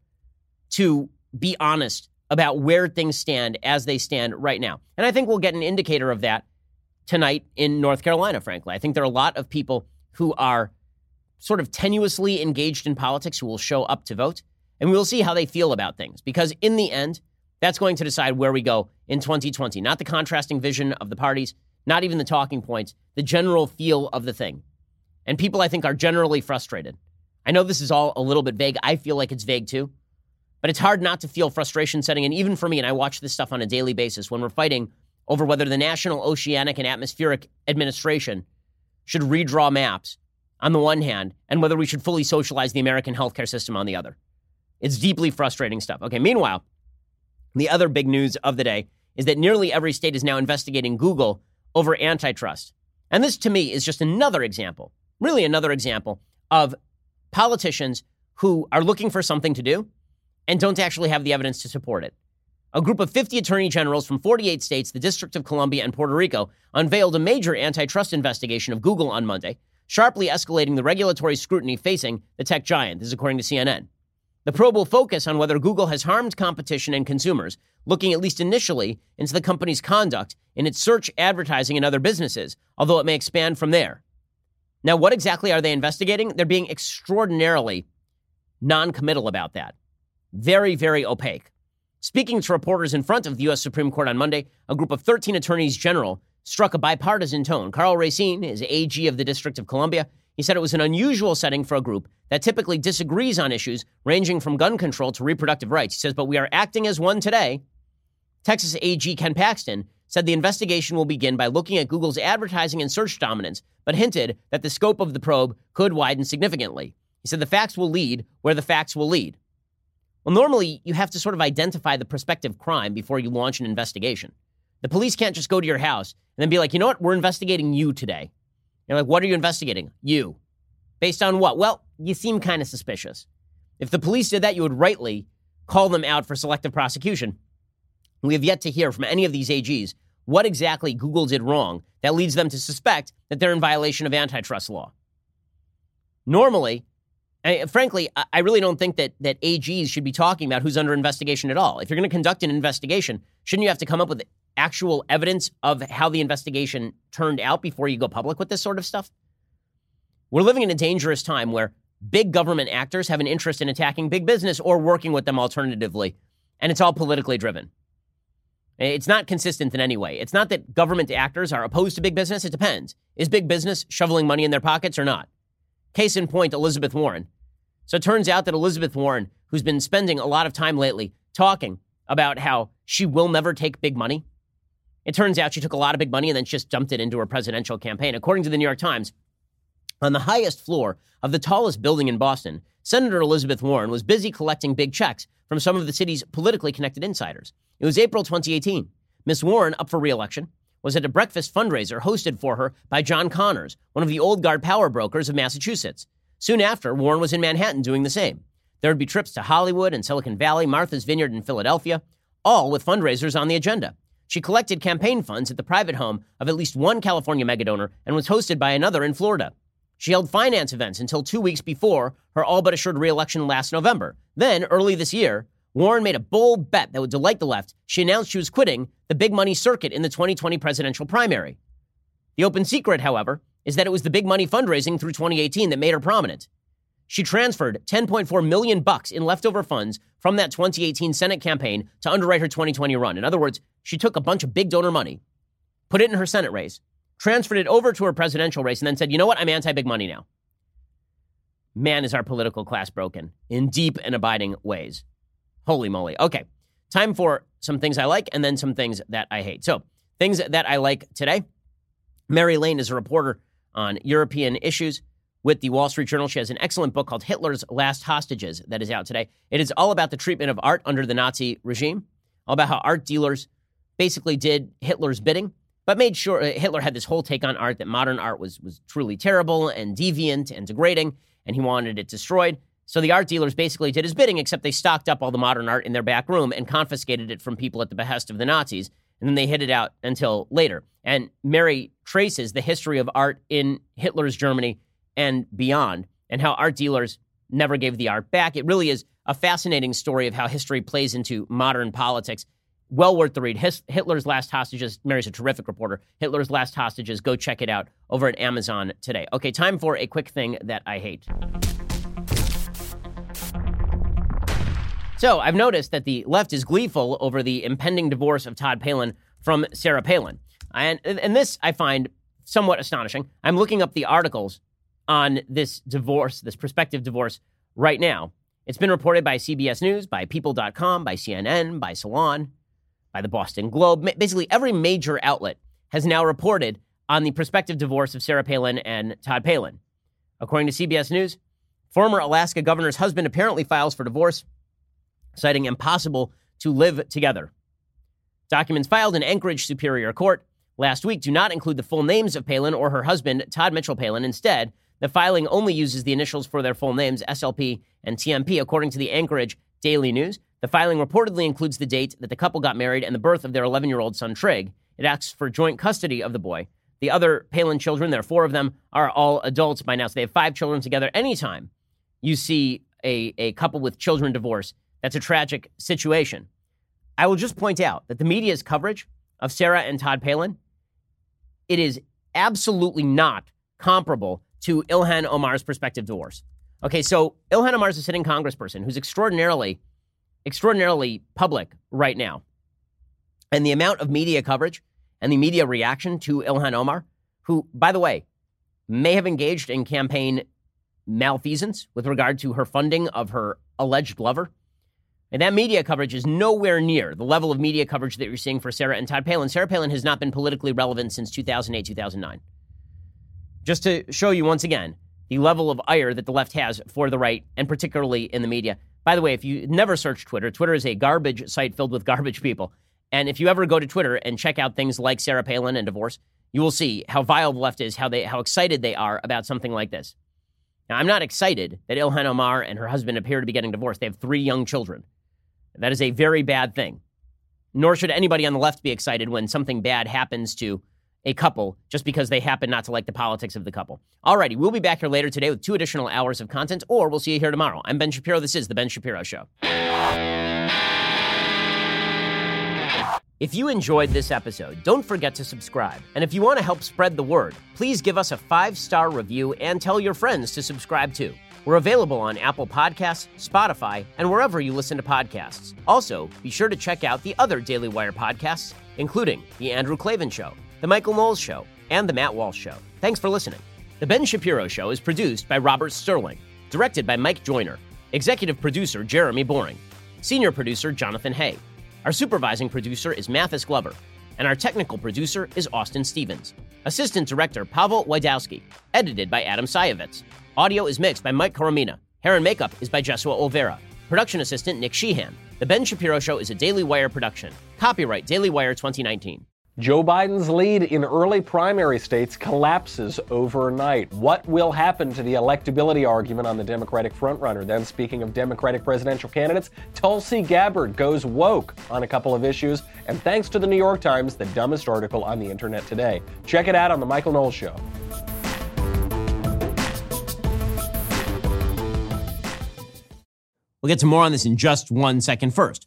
to be honest about where things stand as they stand right now. And I think we'll get an indicator of that tonight in North Carolina, frankly. I think there are a lot of people who are sort of tenuously engaged in politics who will show up to vote, and we will see how they feel about things. Because in the end, that's going to decide where we go in 2020. Not the contrasting vision of the parties, not even the talking points, the general feel of the thing. And people, I think, are generally frustrated. I know this is all a little bit vague. I feel like it's vague too. But it's hard not to feel frustration setting in, even for me. And I watch this stuff on a daily basis when we're fighting over whether the National Oceanic and Atmospheric Administration should redraw maps on the one hand and whether we should fully socialize the American healthcare system on the other. It's deeply frustrating stuff. Okay, meanwhile, the other big news of the day is that nearly every state is now investigating Google over antitrust. And this to me is just another example, really another example of politicians who are looking for something to do and don't actually have the evidence to support it. A group of 50 attorney generals from 48 states, the District of Columbia, and Puerto Rico unveiled a major antitrust investigation of Google on Monday, sharply escalating the regulatory scrutiny facing the tech giant. This is according to CNN. The probe will focus on whether Google has harmed competition and consumers, looking at least initially into the company's conduct in its search, advertising, and other businesses, although it may expand from there. Now, what exactly are they investigating? They're being extraordinarily non committal about that. Very, very opaque. Speaking to reporters in front of the U.S. Supreme Court on Monday, a group of 13 attorneys general struck a bipartisan tone. Karl Racine is AG of the District of Columbia. He said it was an unusual setting for a group that typically disagrees on issues ranging from gun control to reproductive rights. He says, but we are acting as one today. Texas AG Ken Paxton said the investigation will begin by looking at Google's advertising and search dominance, but hinted that the scope of the probe could widen significantly. He said the facts will lead where the facts will lead. Well, normally you have to sort of identify the prospective crime before you launch an investigation. The police can't just go to your house and then be like, you know what, we're investigating you today. You're like, what are you investigating? You. Based on what? Well, you seem kind of suspicious. If the police did that, you would rightly call them out for selective prosecution. We have yet to hear from any of these AGs what exactly Google did wrong that leads them to suspect that they're in violation of antitrust law. Normally, I, frankly, I really don't think that, that AGs should be talking about who's under investigation at all. If you're going to conduct an investigation, shouldn't you have to come up with actual evidence of how the investigation turned out before you go public with this sort of stuff? We're living in a dangerous time where big government actors have an interest in attacking big business or working with them alternatively, and it's all politically driven. It's not consistent in any way. It's not that government actors are opposed to big business. It depends. Is big business shoveling money in their pockets or not? Case in point, Elizabeth Warren. So it turns out that Elizabeth Warren, who's been spending a lot of time lately talking about how she will never take big money, it turns out she took a lot of big money and then just dumped it into her presidential campaign. According to the New York Times, on the highest floor of the tallest building in Boston, Senator Elizabeth Warren was busy collecting big checks from some of the city's politically connected insiders. It was April 2018. Miss Warren, up for reelection, was at a breakfast fundraiser hosted for her by John Connors, one of the old guard power brokers of Massachusetts. Soon after, Warren was in Manhattan doing the same. There would be trips to Hollywood and Silicon Valley, Martha's Vineyard in Philadelphia, all with fundraisers on the agenda. She collected campaign funds at the private home of at least one California megadonor and was hosted by another in Florida. She held finance events until two weeks before her all but assured reelection last November. Then, early this year, Warren made a bold bet that would delight the left. She announced she was quitting the big money circuit in the 2020 presidential primary. The open secret, however, is that it was the big money fundraising through 2018 that made her prominent. She transferred 10.4 million bucks in leftover funds from that 2018 Senate campaign to underwrite her 2020 run. In other words, she took a bunch of big donor money, put it in her Senate race, transferred it over to her presidential race, and then said, you know what? I'm anti big money now. Man, is our political class broken in deep and abiding ways. Holy moly. Okay, time for some things I like and then some things that I hate. So, things that I like today Mary Lane is a reporter on European issues with the Wall Street Journal. She has an excellent book called Hitler's Last Hostages that is out today. It is all about the treatment of art under the Nazi regime, all about how art dealers basically did Hitler's bidding but made sure uh, Hitler had this whole take on art that modern art was was truly terrible and deviant and degrading, and he wanted it destroyed. So the art dealers basically did his bidding, except they stocked up all the modern art in their back room and confiscated it from people at the behest of the Nazis, and then they hid it out until later. And Mary traces the history of art in Hitler's Germany and beyond, and how art dealers never gave the art back. It really is a fascinating story of how history plays into modern politics well worth the read. His, Hitler's Last Hostages. Mary's a terrific reporter. Hitler's Last Hostages. Go check it out over at Amazon today. Okay, time for a quick thing that I hate. So I've noticed that the left is gleeful over the impending divorce of Todd Palin from Sarah Palin. And, and this I find somewhat astonishing. I'm looking up the articles on this divorce, this prospective divorce, right now. It's been reported by CBS News, by People.com, by CNN, by Salon by the Boston Globe. Basically, every major outlet has now reported on the prospective divorce of Sarah Palin and Todd Palin. According to CBS News, former Alaska governor's husband apparently files for divorce, citing impossible to live together. Documents filed in Anchorage Superior Court last week do not include the full names of Palin or her husband, Todd Mitchell Palin. Instead, the filing only uses the initials for their full names, SLP and TMP, according to the Anchorage Daily News. The filing reportedly includes the date that the couple got married and the birth of their 11 year old son, Trig. It asks for joint custody of the boy. The other Palin children, there are four of them, are all adults by now, so they have five children together. Anytime you see a, a couple with children divorce, that's a tragic situation. I will just point out that the media's coverage of Sarah and Todd Palin, it is absolutely not comparable to Ilhan Omar's prospective divorce. Okay, so Ilhan Omar is a sitting congressperson who's extraordinarily, extraordinarily public right now. And the amount of media coverage and the media reaction to Ilhan Omar, who, by the way, may have engaged in campaign malfeasance with regard to her funding of her alleged lover. And that media coverage is nowhere near the level of media coverage that you're seeing for Sarah and Todd Palin. Sarah Palin has not been politically relevant since 2008, 2009. Just to show you once again the level of ire that the left has for the right, and particularly in the media. By the way, if you never search Twitter, Twitter is a garbage site filled with garbage people. And if you ever go to Twitter and check out things like Sarah Palin and divorce, you will see how vile the left is, how they how excited they are about something like this. Now, I'm not excited that Ilhan Omar and her husband appear to be getting divorced. They have three young children. That is a very bad thing. Nor should anybody on the left be excited when something bad happens to a couple just because they happen not to like the politics of the couple. Alrighty, we'll be back here later today with two additional hours of content, or we'll see you here tomorrow. I'm Ben Shapiro. This is The Ben Shapiro Show. If you enjoyed this episode, don't forget to subscribe. And if you want to help spread the word, please give us a five star review and tell your friends to subscribe too. We're available on Apple Podcasts, Spotify, and wherever you listen to podcasts. Also, be sure to check out the other Daily Wire podcasts, including The Andrew Klavan Show, The Michael Knowles Show, and The Matt Walsh Show. Thanks for listening. The Ben Shapiro Show is produced by Robert Sterling, directed by Mike Joyner, executive producer Jeremy Boring, senior producer Jonathan Hay. Our supervising producer is Mathis Glover, and our technical producer is Austin Stevens. Assistant director Pavel Wydowski, edited by Adam Sayevitz. Audio is mixed by Mike Coromina. Hair and makeup is by Jesua Olvera. Production assistant Nick Sheehan. The Ben Shapiro Show is a Daily Wire production. Copyright Daily Wire 2019. Joe Biden's lead in early primary states collapses overnight. What will happen to the electability argument on the Democratic frontrunner? Then, speaking of Democratic presidential candidates, Tulsi Gabbard goes woke on a couple of issues, and thanks to the New York Times, the dumbest article on the internet today. Check it out on The Michael Knowles Show. We'll get to more on this in just one second. First,